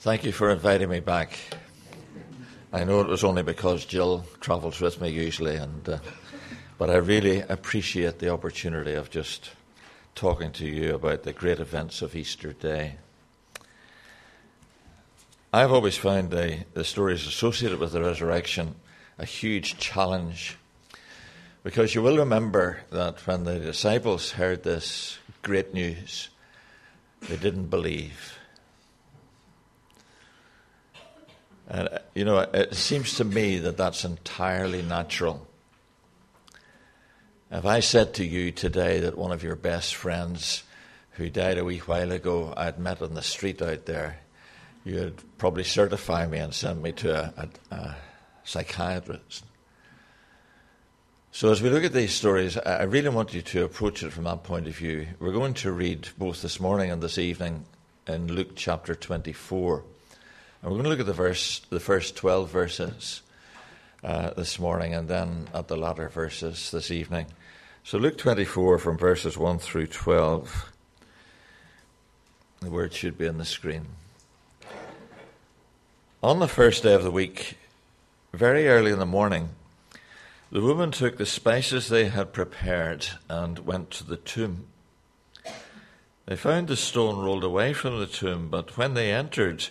Thank you for inviting me back. I know it was only because Jill travels with me usually, and uh, but I really appreciate the opportunity of just talking to you about the great events of Easter Day. I've always found the, the stories associated with the resurrection a huge challenge because you will remember that when the disciples heard this great news, they didn't believe. And, uh, you know, it seems to me that that's entirely natural. If I said to you today that one of your best friends who died a wee while ago I'd met on the street out there, you'd probably certify me and send me to a, a, a psychiatrist. So, as we look at these stories, I really want you to approach it from that point of view. We're going to read both this morning and this evening in Luke chapter 24. And we're going to look at the verse, the first 12 verses uh, this morning and then at the latter verses this evening. So, Luke 24 from verses 1 through 12. The word should be on the screen. On the first day of the week, very early in the morning, the woman took the spices they had prepared and went to the tomb. They found the stone rolled away from the tomb, but when they entered,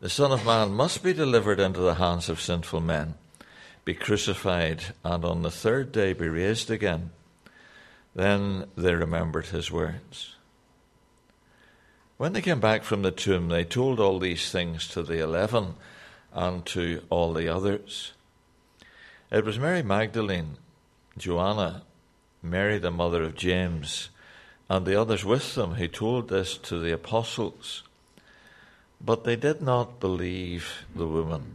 the Son of Man must be delivered into the hands of sinful men, be crucified, and on the third day be raised again. Then they remembered his words. When they came back from the tomb, they told all these things to the eleven and to all the others. It was Mary Magdalene, Joanna, Mary the mother of James, and the others with them who told this to the apostles. But they did not believe the woman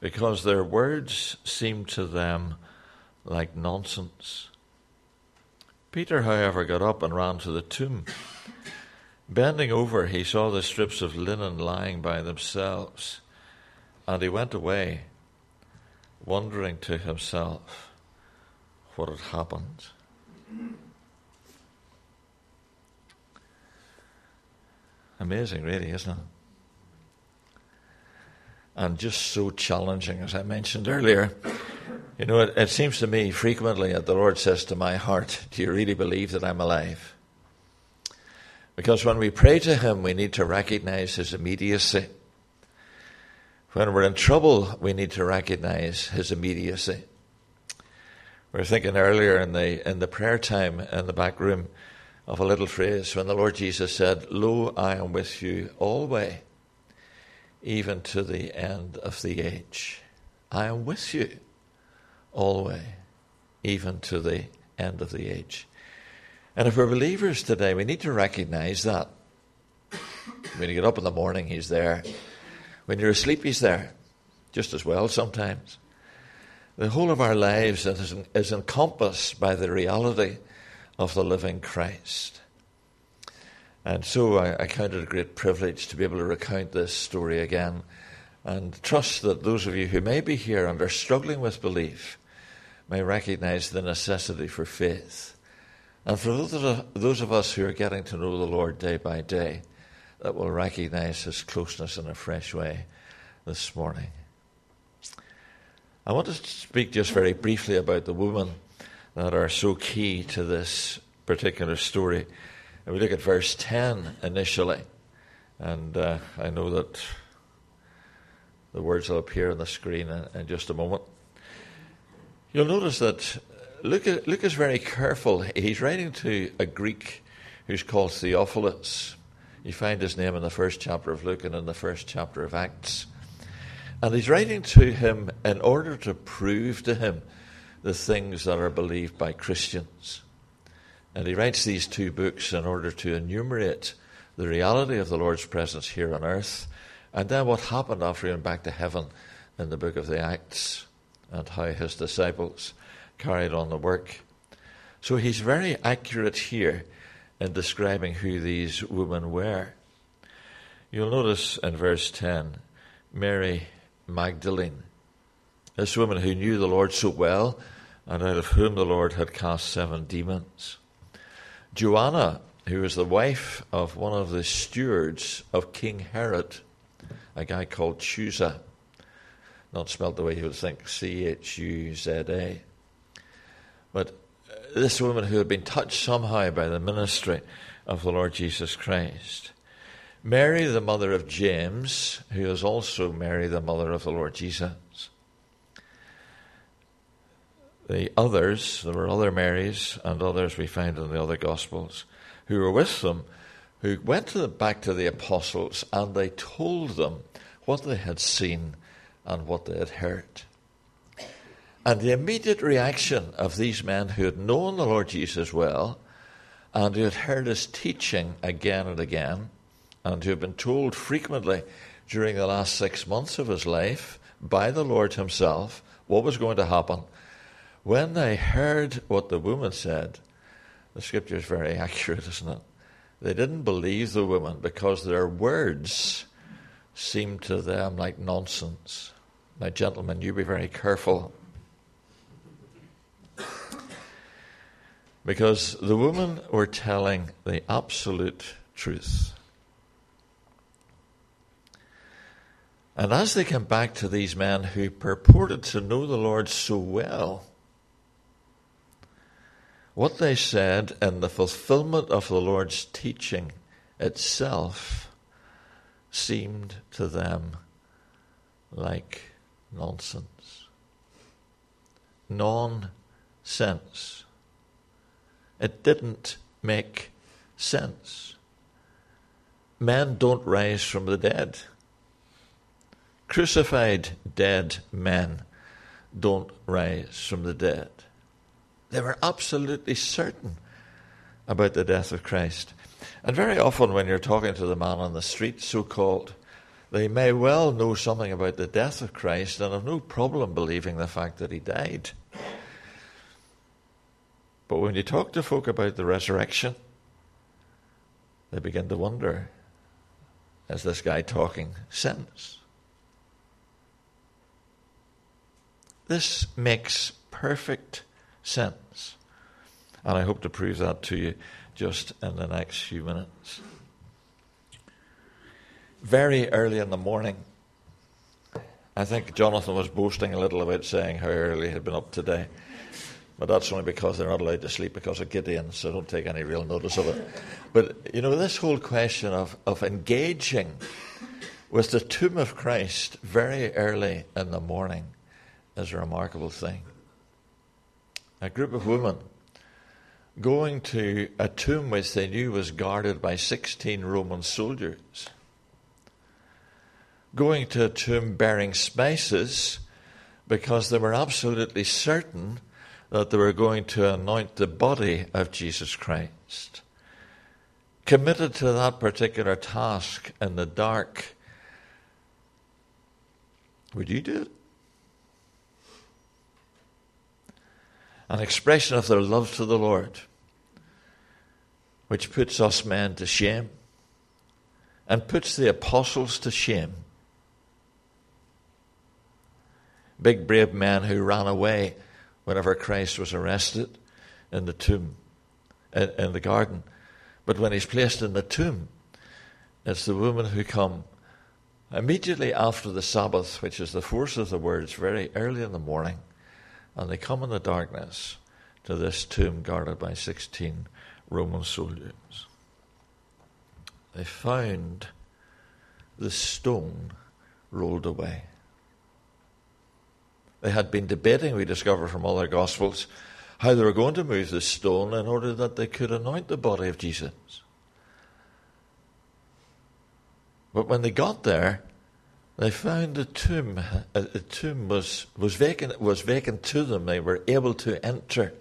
because their words seemed to them like nonsense. Peter, however, got up and ran to the tomb. Bending over, he saw the strips of linen lying by themselves, and he went away, wondering to himself what had happened. Amazing, really, isn't it? And just so challenging, as I mentioned earlier. You know, it, it, seems to me frequently that the Lord says to my heart, Do you really believe that I'm alive? Because when we pray to Him, we need to recognize His immediacy. When we're in trouble, we need to recognize His immediacy. We were thinking earlier in the, in the prayer time in the back room of a little phrase when the Lord Jesus said, Lo, I am with you always even to the end of the age. I am with you always, even to the end of the age. And if we're believers today, we need to recognize that. When you get up in the morning, He's there. When you're asleep, He's there, just as well sometimes. The whole of our lives is, is encompassed by the reality of the living Christ. And so I, I count it a great privilege to be able to recount this story again and trust that those of you who may be here and are struggling with belief may recognize the necessity for faith. And for those of, those of us who are getting to know the Lord day by day, that will recognize his closeness in a fresh way this morning. I want to speak just very briefly about the women that are so key to this particular story. And we look at verse 10 initially, and uh, I know that the words will appear on the screen in, in just a moment. You'll notice that Luke, Luke is very careful. He's writing to a Greek who's called Theophilus. You find his name in the first chapter of Luke and in the first chapter of Acts. And he's writing to him in order to prove to him the things that are believed by Christians. And he writes these two books in order to enumerate the reality of the Lord's presence here on earth And then what happened after he went back to heaven in the book of the Acts and how his disciples carried on the work. So he's very accurate here in describing who these women were. You'll notice in verse 10 Mary Magdalene, this woman who knew the Lord so well and out of whom the Lord had cast seven demons. Joanna, who was the wife of one of the stewards of King Herod, a guy called Chuza, not spelled the way you would think C H U Z A. But uh, this woman who had been touched somehow by the ministry of the Lord Jesus Christ. Mary, the mother of James, who is also Mary, the mother of the Lord Jesus. The others, there were other Marys and others we find in the other Gospels, who were with them, who went to the, back to the apostles and they told them what they had seen and what they had heard. And the immediate reaction of these men who had known the Lord Jesus well and who had heard his teaching again and again and who had been told frequently during the last six months of his life by the Lord himself what was going to happen, when they heard what the woman said, the scripture is very accurate, isn't it? They didn't believe the woman because their words seemed to them like nonsense. Now, gentlemen, you be very careful. Because the women were telling the absolute truth. And as they came back to these men who purported to know the Lord so well, what they said in the fulfillment of the Lord's teaching itself seemed to them like nonsense. Nonsense. It didn't make sense. Men don't rise from the dead. Crucified dead men don't rise from the dead. They were absolutely certain about the death of Christ. And very often, when you're talking to the man on the street, so called, they may well know something about the death of Christ and have no problem believing the fact that he died. But when you talk to folk about the resurrection, they begin to wonder is this guy talking sense? This makes perfect sense. And I hope to prove that to you just in the next few minutes. Very early in the morning, I think Jonathan was boasting a little about saying how early he had been up today. But that's only because they're not allowed to sleep because of Gideon, so don't take any real notice of it. But, you know, this whole question of, of engaging with the tomb of Christ very early in the morning is a remarkable thing. A group of women going to a tomb which they knew was guarded by 16 Roman soldiers, going to a tomb bearing spices because they were absolutely certain that they were going to anoint the body of Jesus Christ. Committed to that particular task in the dark. Would you do it? An expression of their love to the Lord, which puts us men to shame and puts the apostles to shame. Big, brave men who ran away whenever Christ was arrested in the tomb, in, in the garden. But when he's placed in the tomb, it's the women who come immediately after the Sabbath, which is the force of the words, very early in the morning and they come in the darkness to this tomb guarded by 16 Roman soldiers. They found the stone rolled away. They had been debating, we discover from other Gospels, how they were going to move the stone in order that they could anoint the body of Jesus. But when they got there, they found a tomb. Uh, a, a tomb was, was vacant was vacant to them. They were able to enter.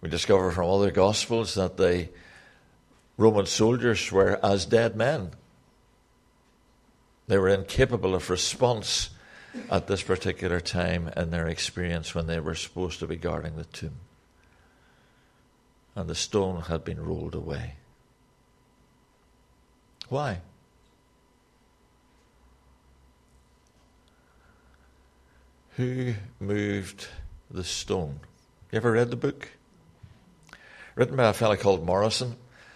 We discover from other gospels that the Roman soldiers were as dead men. They were incapable of response at this particular time in their experience when they were supposed to be guarding the tomb. And the stone had been rolled away. Why? Who moved the stone? You ever read the book? Written by a fellow called Morison,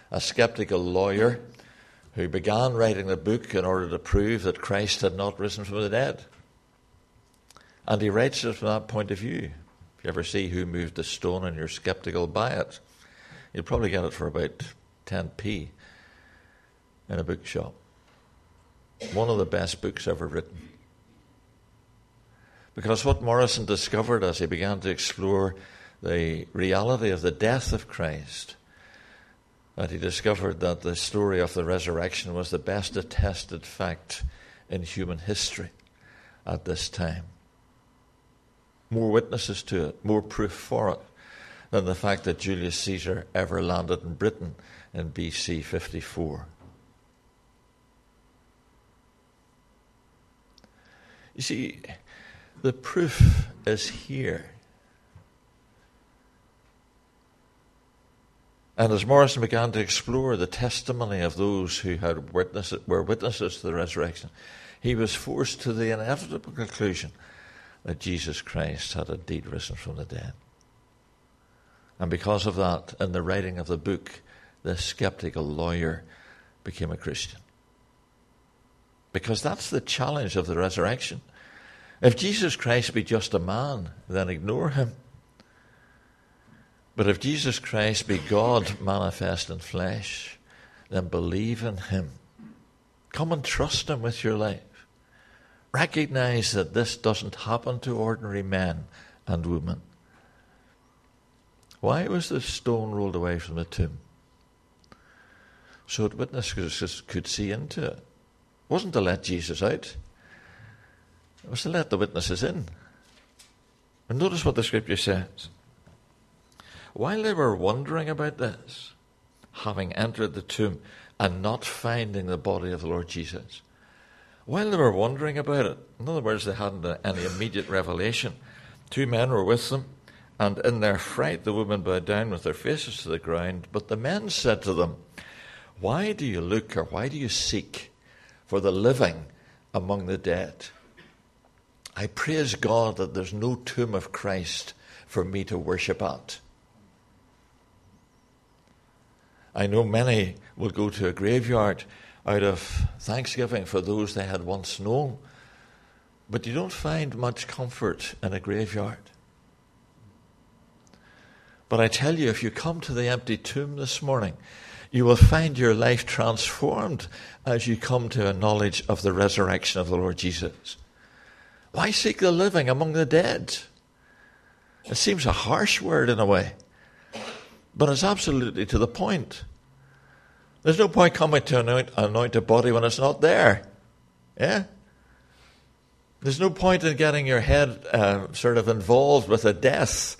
a skeptical lawyer who began writing the book in order to prove that Christ had not risen from the dead. And he writes it from that point of view. If you ever see who moved the stone and you're skeptical, buy it. You'll probably get it for about 10p in a bookshop. One of the best books ever written. Because what Morison discovered as he began to explore the reality of the death of Christ, that he discovered that the story of the resurrection was the best attested fact in human history at this time. More witnesses to it, more proof for it than the fact that Julius Caesar ever landed in Britain in BC 54. You see, the proof is here. And as Morison began to explore the testimony of those who had witnessed, were witnesses to the resurrection, he was forced to the inevitable conclusion that Jesus Christ had indeed risen from the dead. And because of that, in the writing of the book, this skeptical lawyer became a Christian. Because that's the challenge of the resurrection. If Jesus Christ be just a man, then ignore him. But if Jesus Christ be God manifest in flesh, then believe in him. Come and trust him with your life. Recognize that this doesn't happen to ordinary men and women. Why was the stone rolled away from the tomb? So that witnesses could see into it. It wasn't to let Jesus out, it was to let the witnesses in. And notice what the scripture says. While they were wondering about this, having entered the tomb and not finding the body of the Lord Jesus, while they were wondering about it, in other words, they hadn't any immediate revelation, two men were with them, and in their fright the women bowed down with their faces to the ground. But the men said to them, Why do you look or why do you seek for the living among the dead? I praise God that there's no tomb of Christ for me to worship at. I know many will go to a graveyard out of thanksgiving for those they had once known. But you don't find much comfort in a graveyard. But I tell you, if you come to the empty tomb this morning, you will find your life transformed as you come to a knowledge of the resurrection of the Lord Jesus. Why seek the living among the dead? It seems a harsh word in a way, but it's absolutely to the point. There's no point coming to anoint, anoint a body when it's not there. Yeah? There's no point in getting your head uh, sort of involved with a death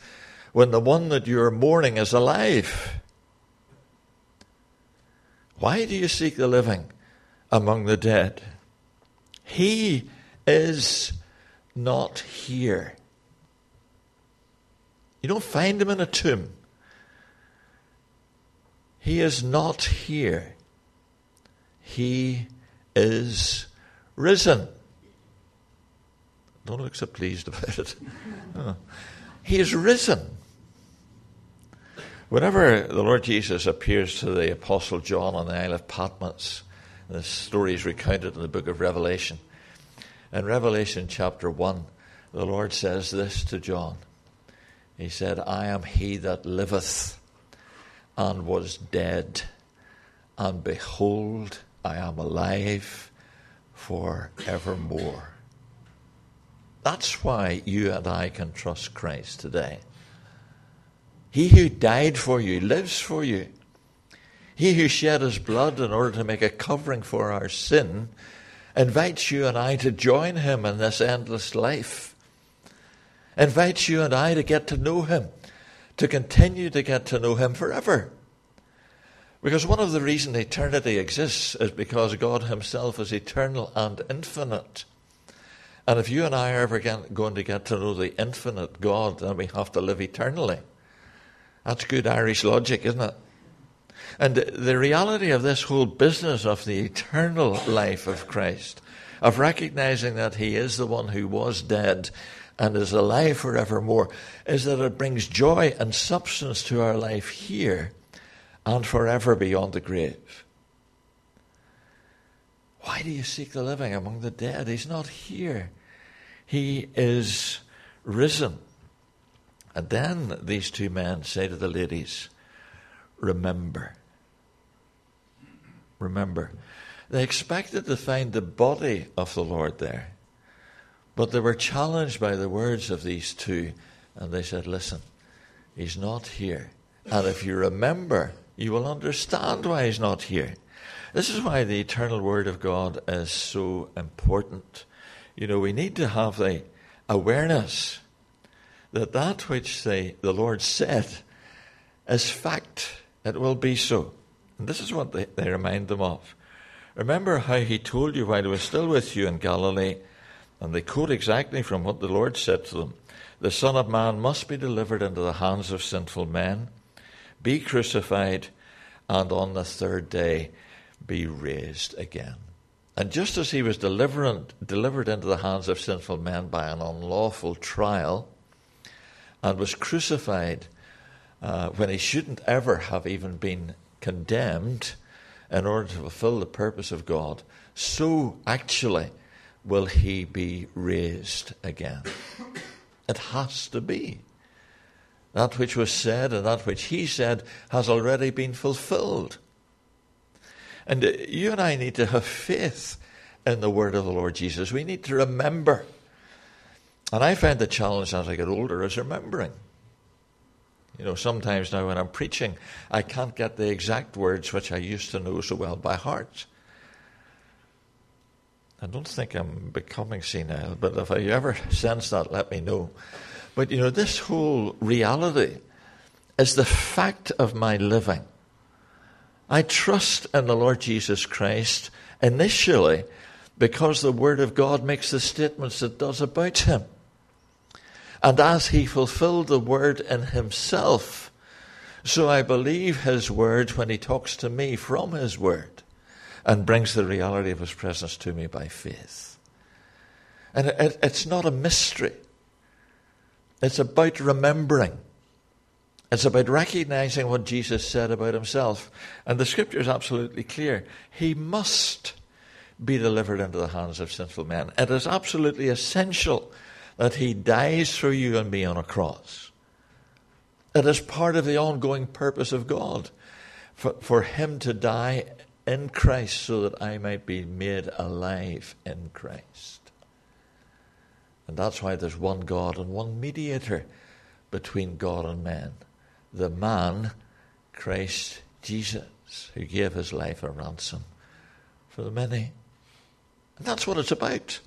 when the one that you're mourning is alive. Why do you seek the living among the dead? He is not here. You don't find him in a tomb. He is not here. He is risen. Don't look so pleased about it. He is risen. Whenever the Lord Jesus appears to the Apostle John on the Isle of Patmos, the story is recounted in the book of Revelation. In Revelation chapter 1, the Lord says this to John. He said, I am he that liveth and was dead, and behold, I am alive for evermore. That's why you and I can trust Christ today. He who died for you lives for you. He who shed his blood in order to make a covering for our sin invites you and I to join him in this endless life. Invites you and I to get to know him to continue to get to know Him forever. Because one of the reasons eternity exists is because God Himself is eternal and infinite. And if you and I are ever going to get to know the infinite God, then we have to live eternally. That's good Irish logic, isn't it? And the reality of this whole business of the eternal life of Christ, of recognizing that He is the one who was dead and is alive forevermore, is that it brings joy and substance to our life here and forever beyond the grave. Why do you seek the living among the dead? He's not here. He is risen. And then these two men say to the ladies, Remember. Remember. They expected to find the body of the Lord there. But they were challenged by the words of these two, and they said, Listen, he's not here. And if you remember, you will understand why he's not here. This is why the eternal Word of God is so important. You know, we need to have the awareness that that which they, the Lord said is fact. It will be so. And this is what they, they remind them of. Remember how he told you while he was still with you in Galilee, and they quote exactly from what the Lord said to them The Son of Man must be delivered into the hands of sinful men, be crucified, and on the third day be raised again. And just as he was delivered, delivered into the hands of sinful men by an unlawful trial, and was crucified uh, when he shouldn't ever have even been condemned in order to fulfill the purpose of God, so actually will he be raised again. It has to be. That which was said and that which he said has already been fulfilled. And uh, you and I need to have faith in the word of the Lord Jesus. We need to remember and I find the challenge as I get older is remembering. You know, sometimes now when I'm preaching, I can't get the exact words which I used to know so well by heart. I don't think I'm becoming senile, but if I ever sense that, let me know. But you know, this whole reality is the fact of my living. I trust in the Lord Jesus Christ initially because the Word of God makes the statements it does about Him. And as he fulfilled the word in himself, so I believe his word when he talks to me from his word and brings the reality of his presence to me by faith. And it, it's not a mystery. It's about remembering. It's about recognizing what Jesus said about himself. And the scripture is absolutely clear. He must be delivered into the hands of sinful men. It is absolutely essential that he dies for you and me on a cross. It is part of the ongoing purpose of God for, for him to die in Christ so that I might be made alive in Christ. And that's why there's one God and one mediator between God and man the man, Christ Jesus, who gave his life a ransom for the many. And that's what it's about.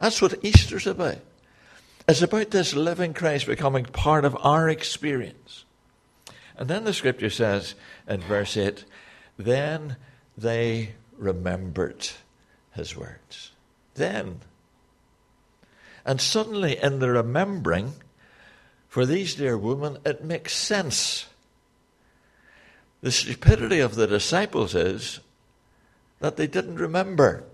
That's what Easter's about. It's about this living Christ becoming part of our experience. And then the scripture says in verse 8, then they remembered his words. Then. And suddenly, in the remembering, for these dear women, it makes sense. The stupidity of the disciples is that they didn't remember.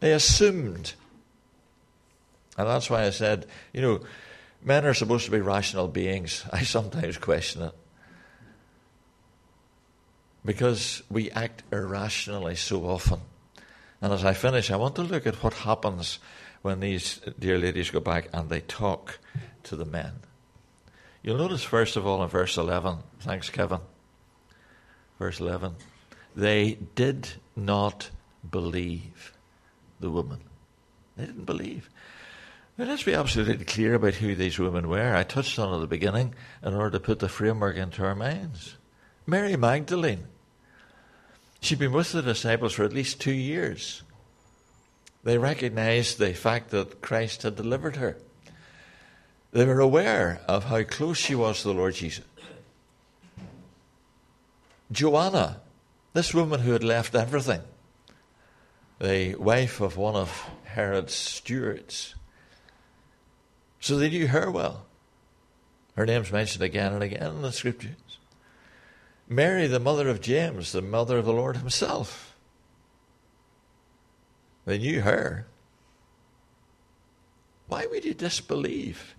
They assumed and that's why I said, you know, men are supposed to be rational beings. I sometimes question it. Because we act irrationally so often. And as I finish, I want to look at what happens when these dear ladies go back and they talk to the men. You'll notice, first of all, in verse 11, thanks, Kevin. Verse 11, they did not believe the woman. They didn't believe. Let's be absolutely clear about who these women were. I touched on at the beginning in order to put the framework into our minds. Mary Magdalene. She'd been with the disciples for at least two years. They recognized the fact that Christ had delivered her. They were aware of how close she was to the Lord Jesus. Joanna, this woman who had left everything, the wife of one of Herod's stewards. So they knew her well. Her name's mentioned again and again in the scriptures. Mary, the mother of James, the mother of the Lord Himself. They knew her. Why would you disbelieve?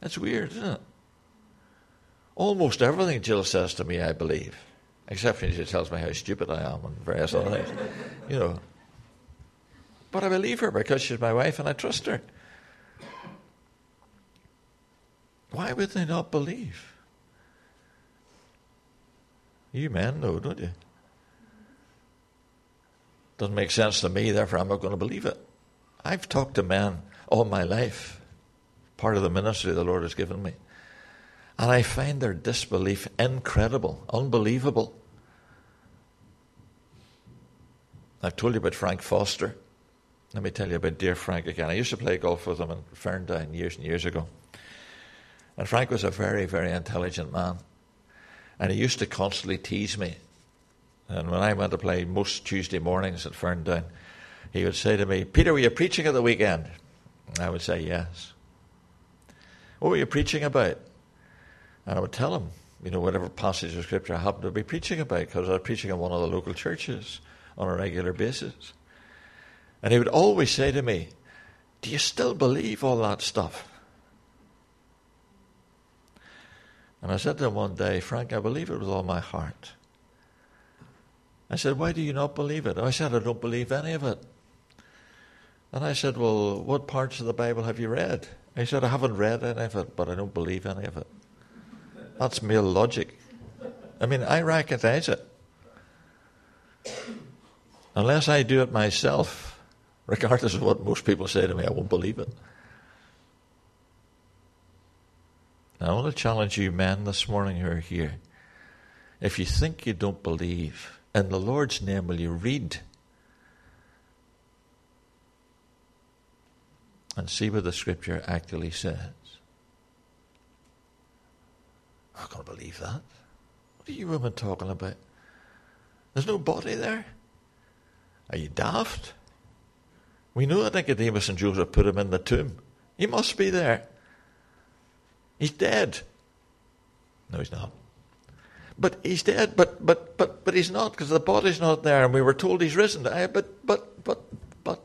That's weird, isn't it? Almost everything Jill says to me, I believe, except when she tells me how stupid I am and various other things. You know. But I believe her because she's my wife and I trust her. Why would they not believe? You men know, don't you? Doesn't make sense to me, therefore I'm not going to believe it. I've talked to men all my life, part of the ministry the Lord has given me, and I find their disbelief incredible, unbelievable. I've told you about Frank Foster. Let me tell you about dear Frank again. I used to play golf with him in Ferndown years and years ago. And Frank was a very, very intelligent man. And he used to constantly tease me. And when I went to play most Tuesday mornings at Ferndown, he would say to me, Peter, were you preaching at the weekend? I would say, yes. What were you preaching about? And I would tell him, you know, whatever passage of scripture I happened to be preaching about, because I was preaching in one of the local churches on a regular basis. And he would always say to me, Do you still believe all that stuff? And I said to him one day, Frank, I believe it with all my heart. I said, Why do you not believe it? I said, I don't believe any of it. And I said, Well, what parts of the Bible have you read? He said, I haven't read any of it, but I don't believe any of it. That's mere logic. I mean, I recognize it. Unless I do it myself, regardless of what most people say to me, I won't believe it. Now, I want to challenge you men this morning who are here. If you think you don't believe, in the Lord's name will you read and see what the scripture actually says? I'm not going to believe that. What are you women talking about? There's no body there. Are you daft? We know that Nicodemus and Joseph put him in the tomb. He must be there. He's dead. No, he's not. But he's dead, but but but but he's not because the body's not there, and we were told he's risen. I, but but but but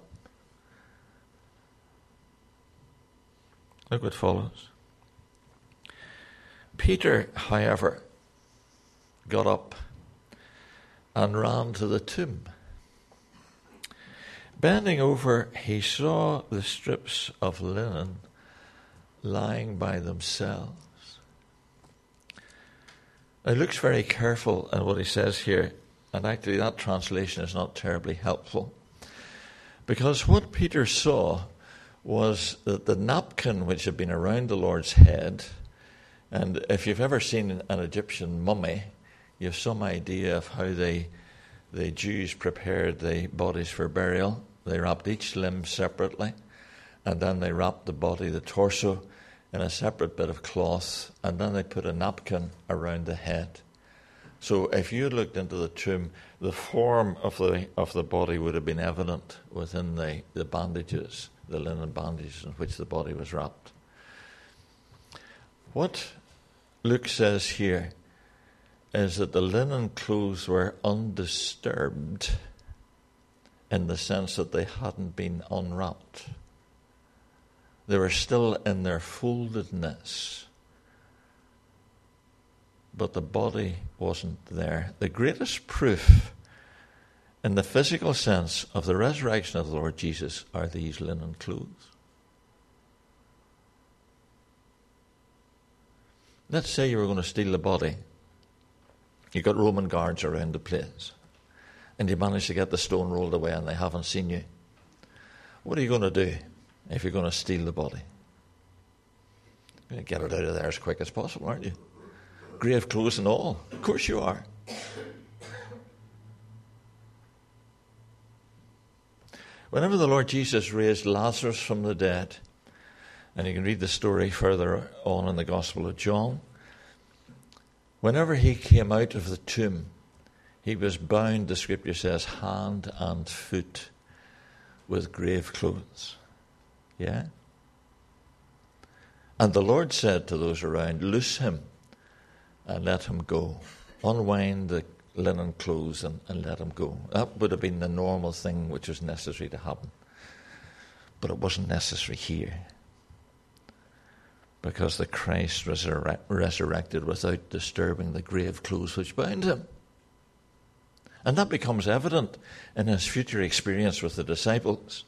look what follows. Peter, however, got up and ran to the tomb. Bending over, he saw the strips of linen lying by themselves. He looks very careful in what he says here, and actually that translation is not terribly helpful. Because what Peter saw was that the napkin which had been around the Lord's head, and if you've ever seen an Egyptian mummy, you have some idea of how they, the Jews prepared the bodies for burial. They wrapped each limb separately, and then they wrapped the body, the torso, in a separate bit of cloth, and then they put a napkin around the head. So if you looked into the tomb, the form of the of the body would have been evident within the, the bandages, the linen bandages in which the body was wrapped. What Luke says here is that the linen clothes were undisturbed in the sense that they hadn't been unwrapped. They were still in their foldedness, but the body wasn't there. The greatest proof in the physical sense of the resurrection of the Lord Jesus are these linen clothes. Let's say you were going to steal the body. You got Roman guards around the place, and you manage to get the stone rolled away, and they haven't seen you. What are you going to do? if you're going to steal the body. You're going to get it out of there as quick as possible, aren't you? Grave clothes and all. Of course you are. Whenever the Lord Jesus raised Lazarus from the dead, and you can read the story further on in the Gospel of John, Whenever he came out of the tomb, he was bound, the scripture says, hand and foot with grave clothes. Yeah? And the Lord said to those around, Loose him and let him go. Unwind the linen clothes and, and let him go. That would have been the normal thing which was necessary to happen. But it wasn't necessary here. Because the Christ resurre- resurrected without disturbing the grave clothes which bound him. And that becomes evident in his future experience with the disciples.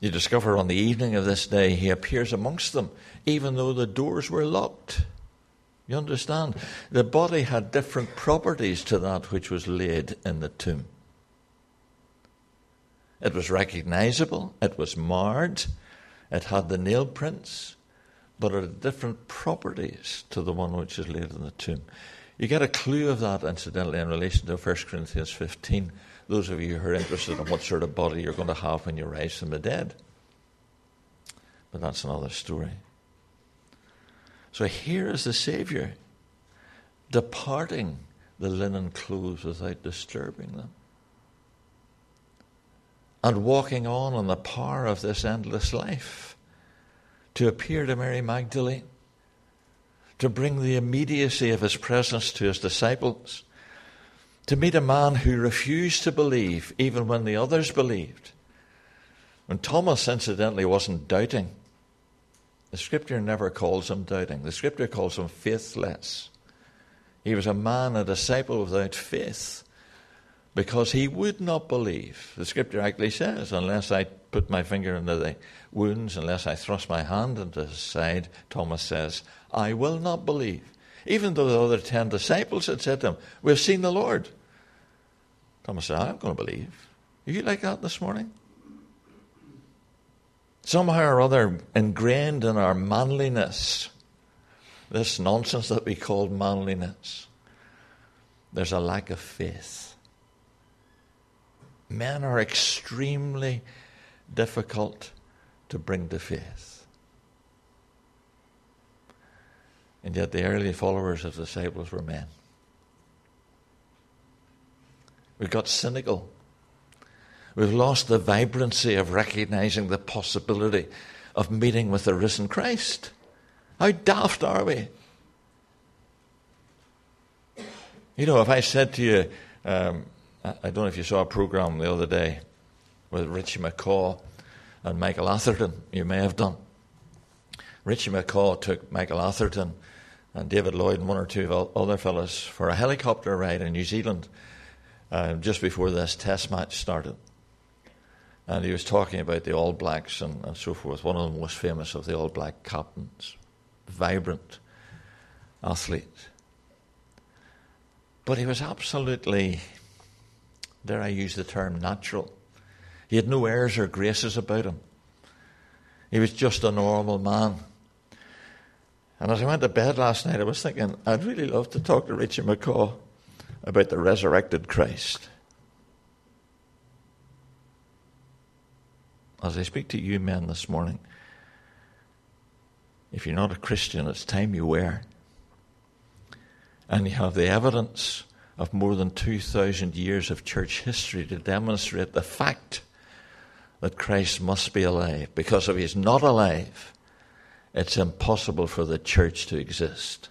You discover on the evening of this day he appears amongst them, even though the doors were locked. You understand? The body had different properties to that which was laid in the tomb. It was recognizable, it was marred, it had the nail prints, but are different properties to the one which is laid in the tomb. You get a clue of that, incidentally, in relation to 1 Corinthians 15. Those of you who are interested in what sort of body you're going to have when you rise from the dead. But that's another story. So here is the Saviour departing the linen clothes without disturbing them and walking on in the power of this endless life to appear to Mary Magdalene, to bring the immediacy of his presence to his disciples, to meet a man who refused to believe even when the others believed. When Thomas, incidentally, wasn't doubting, the scripture never calls him doubting. The scripture calls him faithless. He was a man, a disciple without faith, because he would not believe. The scripture actually says, unless I put my finger into the wounds, unless I thrust my hand into his side, Thomas says, I will not believe. Even though the other ten disciples had said to him, We've seen the Lord. Thomas said, I'm going to believe. Are you like that this morning? somehow or other ingrained in our manliness, this nonsense that we call manliness, there's a lack of faith. Men are extremely difficult to bring to faith. And yet the early followers of the disciples were men. We've got cynical We've lost the vibrancy of recognizing the possibility of meeting with the risen Christ. How daft are we? You know, if I said to you, um, I don't know if you saw a program the other day with Richie McCaw and Michael Atherton, you may have done. Richie McCaw took Michael Atherton and David Lloyd and one or two other fellows for a helicopter ride in New Zealand uh, just before this test match started. And he was talking about the All Blacks and, and so forth. One of the most famous of the All Black captains, vibrant athlete. But he was absolutely, dare I use the term, natural. He had no airs or graces about him. He was just a normal man. And as I went to bed last night, I was thinking, I'd really love to talk to Richie McCaw about the resurrected Christ. as I speak to you men this morning, if you're not a Christian, it's time you were. And you have the evidence of more than 2,000 years of church history to demonstrate the fact that Christ must be alive. Because if he's not alive, it's impossible for the church to exist.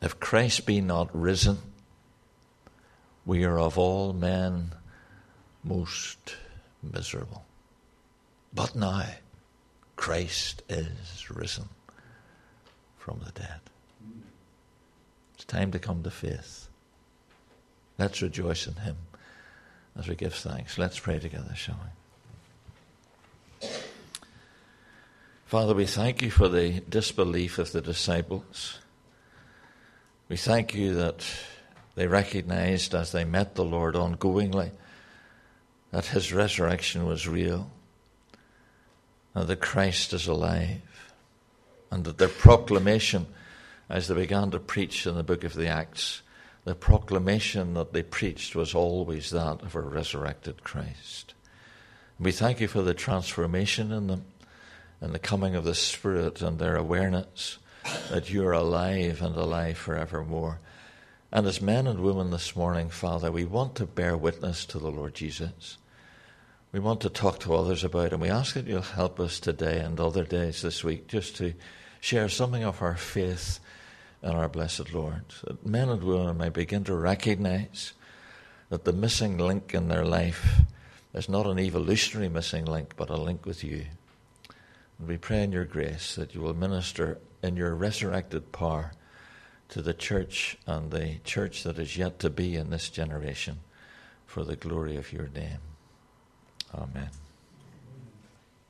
If Christ be not risen, we are of all men most miserable. But now, Christ is risen from the dead. Time to come to faith. Let's rejoice in Him as we give thanks. Let's pray together, shall we? Father, we thank you for the disbelief of the disciples. We thank you that they recognized as they met the Lord ongoingly that his resurrection was real, and that Christ is alive, and that their proclamation, as they began to preach in the book of the Acts, the proclamation that they preached was always that of a resurrected Christ. We thank you for the transformation in them and the coming of the Spirit and their awareness that you're alive and alive forevermore. And as men and women this morning, Father, we want to bear witness to the Lord Jesus. We want to talk to others about him. We ask that you'll help us today and other days this week just to share something of our faith in our blessed Lord. That men and women may begin to recognize that the missing link in their life is not an evolutionary missing link, but a link with you. And we pray in your grace that you will minister in your resurrected power to the church and the church that is yet to be in this generation for the glory of your name. Amen.